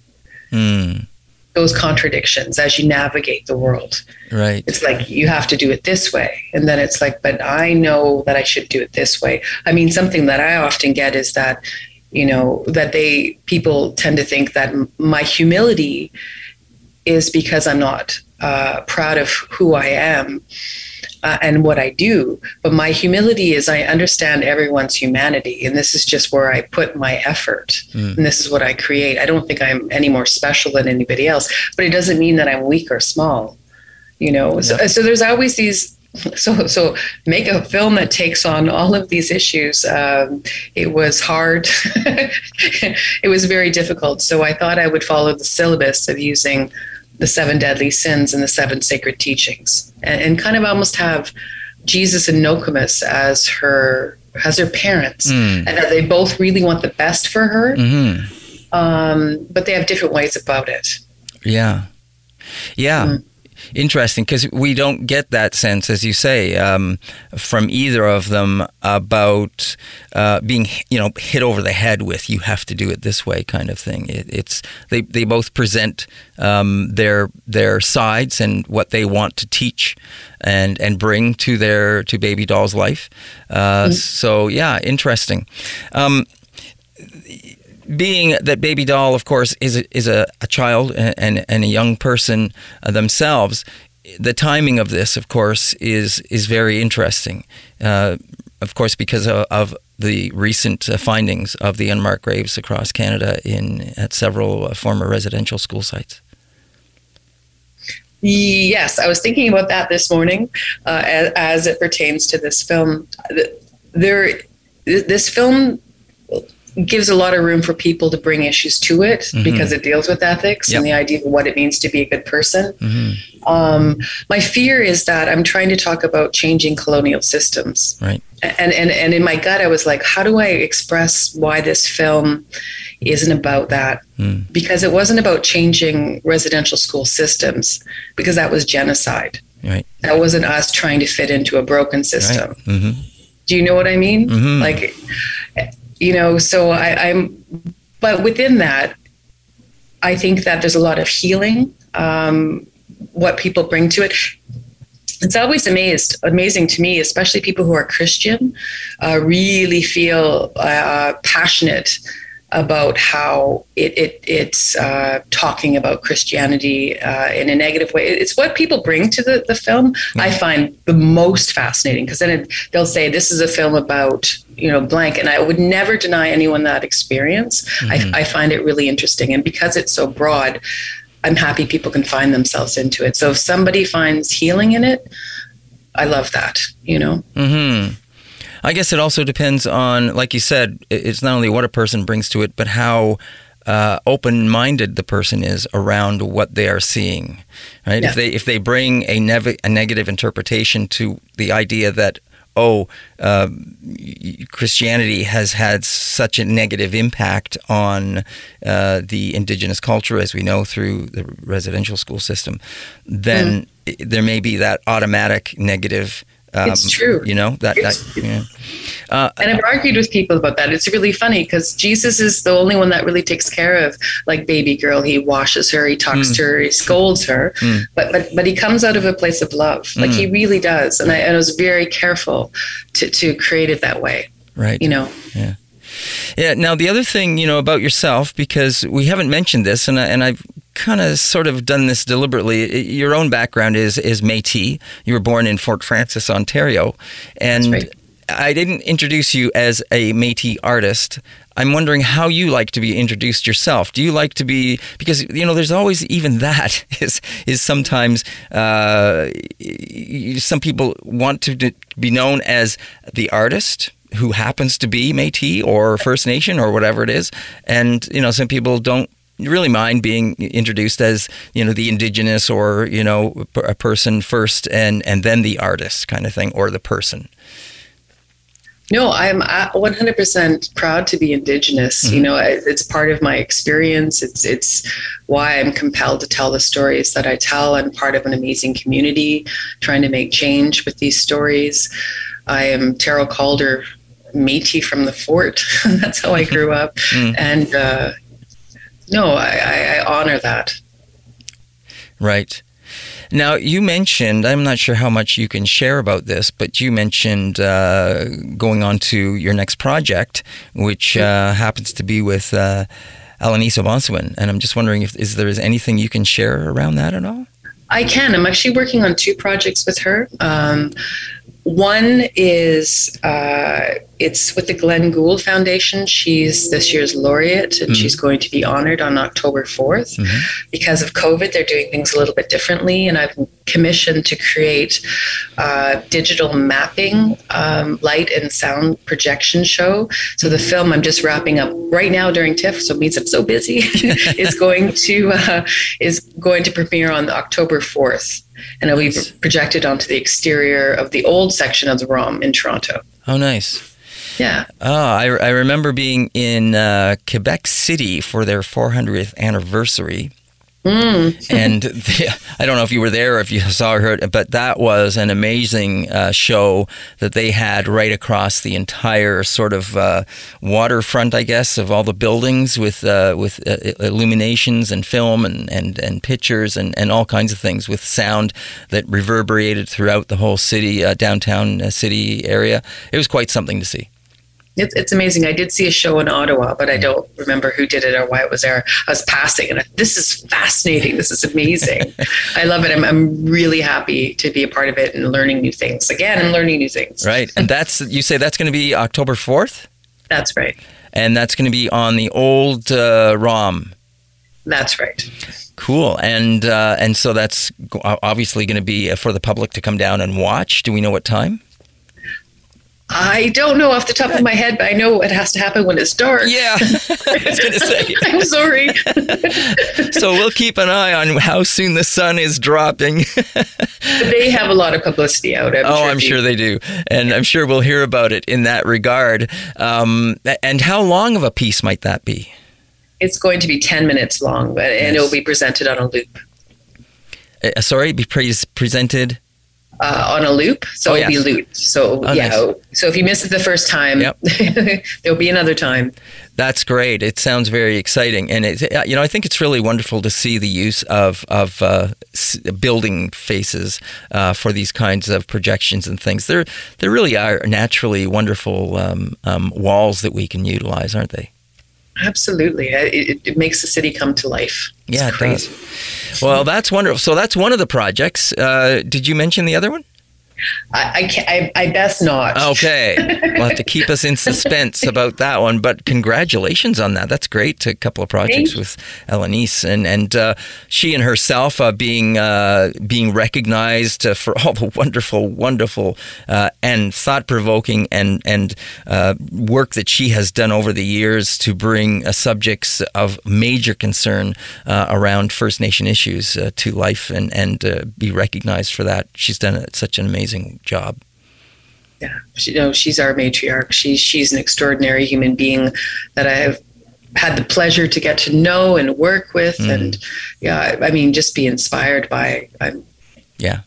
Mm those contradictions as you navigate the world. Right. It's like you have to do it this way. And then it's like, but I know that I should do it this way. I mean, something that I often get is that, you know, that they, people tend to think that my humility is because I'm not uh, proud of who I am uh, and what I do. But my humility is I understand everyone's humanity, and this is just where I put my effort, mm. and this is what I create. I don't think I'm any more special than anybody else, but it doesn't mean that I'm weak or small. You know, yeah. so, so there's always these so so make a film that takes on all of these issues um, it was hard it was very difficult so i thought i would follow the syllabus of using the seven deadly sins and the seven sacred teachings, and, and kind of almost have Jesus and Nokomis as her as her parents, mm. and that they both really want the best for her, mm-hmm. um, but they have different ways about it. Yeah, yeah. Mm interesting because we don't get that sense, as you say, um, from either of them about uh, being, you know, hit over the head with "you have to do it this way" kind of thing. It, it's they they both present um, their their sides and what they want to teach and and bring to their to baby doll's life. Uh, mm-hmm. So yeah, interesting. Um, being that baby doll, of course, is a, is a, a child and, and a young person uh, themselves, the timing of this, of course, is is very interesting. Uh, of course, because of, of the recent uh, findings of the unmarked graves across Canada in at several uh, former residential school sites. Yes, I was thinking about that this morning uh, as, as it pertains to this film. There, this film gives a lot of room for people to bring issues to it mm-hmm. because it deals with ethics yep. and the idea of what it means to be a good person. Mm-hmm. Um, my fear is that I'm trying to talk about changing colonial systems. Right. And, and, and in my gut, I was like, how do I express why this film isn't about that? Mm. Because it wasn't about changing residential school systems, because that was genocide. Right. That wasn't us trying to fit into a broken system. Right. Mm-hmm. Do you know what I mean? Mm-hmm. Like, you know so I, i'm but within that i think that there's a lot of healing um, what people bring to it. It's always amazed amazing to me especially people who are christian uh, really feel uh, passionate about how it, it it's uh, talking about Christianity uh, in a negative way. It's what people bring to the, the film mm-hmm. I find the most fascinating because then it, they'll say this is a film about you know blank, and I would never deny anyone that experience. Mm-hmm. I, I find it really interesting, and because it's so broad, I'm happy people can find themselves into it. So if somebody finds healing in it, I love that. You know. Mm-hmm. I guess it also depends on, like you said, it's not only what a person brings to it, but how uh, open-minded the person is around what they are seeing. Right? Yeah. If they if they bring a, nev- a negative interpretation to the idea that oh, uh, Christianity has had such a negative impact on uh, the indigenous culture, as we know through the residential school system, then mm. there may be that automatic negative um, it's true. You know that. that yeah. uh, and I've argued with people about that. It's really funny because Jesus is the only one that really takes care of like baby girl. He washes her, he talks mm. to her, he scolds her, mm. but but but he comes out of a place of love. Like mm. he really does. And I, and I was very careful to to create it that way. Right. You know. Yeah. Yeah. Now the other thing, you know, about yourself, because we haven't mentioned this, and I, and I've kind of sort of done this deliberately. Your own background is is Métis. You were born in Fort Frances, Ontario, and. I didn't introduce you as a Métis artist. I'm wondering how you like to be introduced yourself. Do you like to be because you know there's always even that is is sometimes uh, some people want to be known as the artist who happens to be Métis or First Nation or whatever it is, and you know some people don't really mind being introduced as you know the indigenous or you know a person first and and then the artist kind of thing or the person no i'm 100% proud to be indigenous mm-hmm. you know it's part of my experience it's it's why i'm compelled to tell the stories that i tell i'm part of an amazing community trying to make change with these stories i am Terril Calder Métis from the fort. That's how I grew up, mm. and uh, no, I, I honor that. Right. Now, you mentioned, I'm not sure how much you can share about this, but you mentioned uh, going on to your next project, which uh, happens to be with uh, Alanis Obomsawin. And I'm just wondering if is there is anything you can share around that at all? I can. I'm actually working on two projects with her. Um, one is uh, it's with the Glenn Gould Foundation. She's this year's laureate, and mm-hmm. she's going to be honored on October 4th. Mm-hmm. Because of COVID, they're doing things a little bit differently, and I've commissioned to create a digital mapping, um, light and sound projection show. So the film I'm just wrapping up right now during TIFF, so it means I'm so busy, is going to uh, is going to premiere on October 4th and it'll be projected onto the exterior of the old section of the ROM in Toronto. Oh, nice. Yeah. Oh, I, I remember being in uh, Quebec City for their 400th anniversary. Mm. and the, I don't know if you were there or if you saw her, but that was an amazing uh, show that they had right across the entire sort of uh, waterfront, I guess, of all the buildings with uh, with uh, illuminations and film and, and, and pictures and, and all kinds of things with sound that reverberated throughout the whole city, uh, downtown uh, city area. It was quite something to see. It's, it's amazing. I did see a show in Ottawa, but I don't remember who did it or why it was there. I was passing and I, this is fascinating. This is amazing. I love it. I'm, I'm really happy to be a part of it and learning new things. Again, I'm learning new things. Right. And that's, you say that's going to be October 4th? That's right. And that's going to be on the old uh, ROM. That's right. Cool, and uh, and so that's obviously going to be for the public to come down and watch. Do we know what time? I don't know off the top of my head, but I know it has to happen when it's dark. Yeah, I was going to say. I'm sorry. so we'll keep an eye on how soon the sun is dropping. they have a lot of publicity out. I'm oh, sure I'm sure they do, and I'm sure we'll hear about it in that regard. Um, and how long of a piece might that be? It's going to be 10 minutes long, but and yes. it will be presented on a loop. Uh, sorry, be pre- presented uh, on a loop, so oh, it'll yes. be looped. So oh, yeah, nice. so if you miss it the first time, yep. there'll be another time. That's great. It sounds very exciting, and it, you know, I think it's really wonderful to see the use of of uh, building faces uh, for these kinds of projections and things. There, there really are naturally wonderful um, um, walls that we can utilize, aren't they? Absolutely, it, it makes the city come to life. It's yeah, it crazy. does. Well, that's wonderful. So that's one of the projects. Uh, did you mention the other one? I, I, I, best not. Okay. we'll have to keep us in suspense about that one. But congratulations on that. That's great. A couple of projects with Alanis and and uh, she and herself uh, being uh, being recognized uh, for all the wonderful, wonderful uh, and thought provoking and and uh, work that she has done over the years to bring subjects of major concern around First Nation issues to life and and be recognized for that. She's done such an amazing amazing job. Yeah, she, you know, she's our matriarch. She's she's an extraordinary human being that I have had the pleasure to get to know and work with, mm. and yeah, I mean, just be inspired by. I'm, yeah,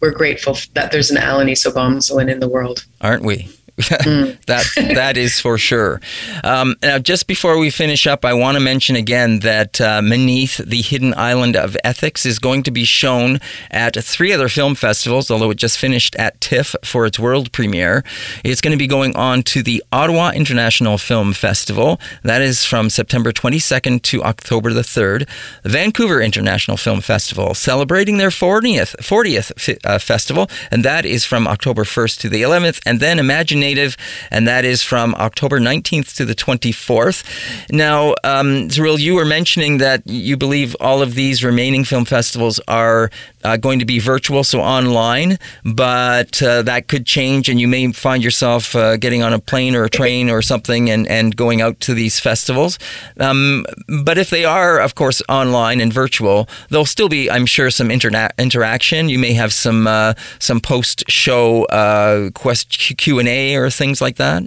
we're grateful that there's an Alanis Obomsawin in the world, aren't we? mm. that that is for sure. Um, now, just before we finish up, I want to mention again that uh, Meneath the Hidden Island of Ethics is going to be shown at three other film festivals, although it just finished at TIFF for its world premiere. It's going to be going on to the Ottawa International Film Festival. That is from September 22nd to October the 3rd. The Vancouver International Film Festival, celebrating their 40th 40th uh, festival, and that is from October 1st to the 11th. And then Imagine Native, and that is from October 19th to the 24th. Now, um, you were mentioning that you believe all of these remaining film festivals are uh, going to be virtual, so online, but uh, that could change, and you may find yourself uh, getting on a plane or a train or something and, and going out to these festivals. Um, but if they are, of course, online and virtual, there'll still be, I'm sure, some interna- interaction. You may have some uh, some post show uh, Q and A or things like that?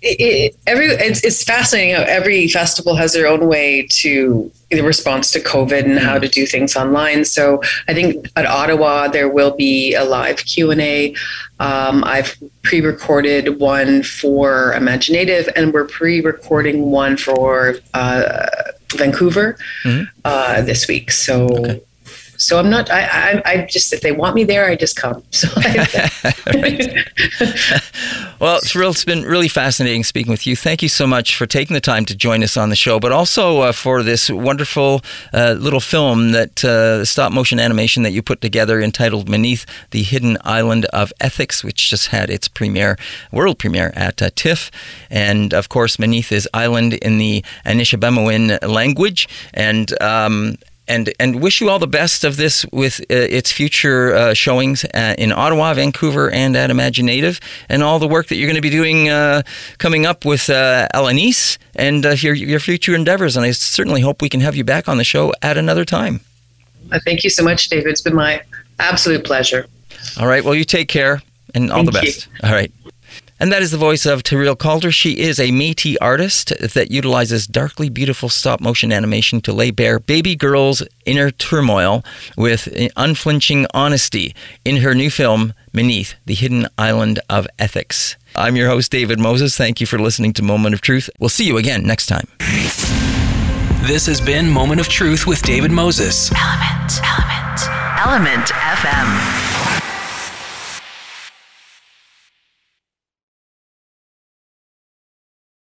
It, every it's, it's fascinating how every festival has their own way to the response to COVID and how to do things online. So I think at Ottawa there will be a live Q and A. Um, I've pre-recorded one for imagineNATIVE, and we're pre-recording one for uh, Vancouver mm-hmm. uh, this week. So. Okay So I'm not. I, I, I just if they want me there, I just come. So. I, well, it's real. It's been really fascinating speaking with you. Thank you so much for taking the time to join us on the show, but also uh, for this wonderful uh, little film that uh, stop motion animation that you put together entitled "Meneath the Hidden Island of Ethics," which just had its premiere, world premiere at uh, TIFF, and of course, "Meneath" is island in the Anishinaabemowin language, and um, and and wish you all the best of this with uh, its future uh, showings uh, in Ottawa, Vancouver, and at imagineNATIVE, and all the work that you're going to be doing uh, coming up with uh, Alanis and uh, your your future endeavors. And I certainly hope we can have you back on the show at another time. Thank you so much, David. It's been my absolute pleasure. All right. Well, you take care and all Thank the best. You. All right. And that is the voice of Terril Calder. She is a Métis artist that utilizes darkly beautiful stop motion animation to lay bare baby girls' inner turmoil with unflinching honesty in her new film, Meneath the Hidden Island of Ethics. I'm your host, David Moses. Thank you for listening to Moment of Truth. We'll see you again next time. This has been Moment of Truth with David Moses. ELMNT, ELMNT, ELMNT FM.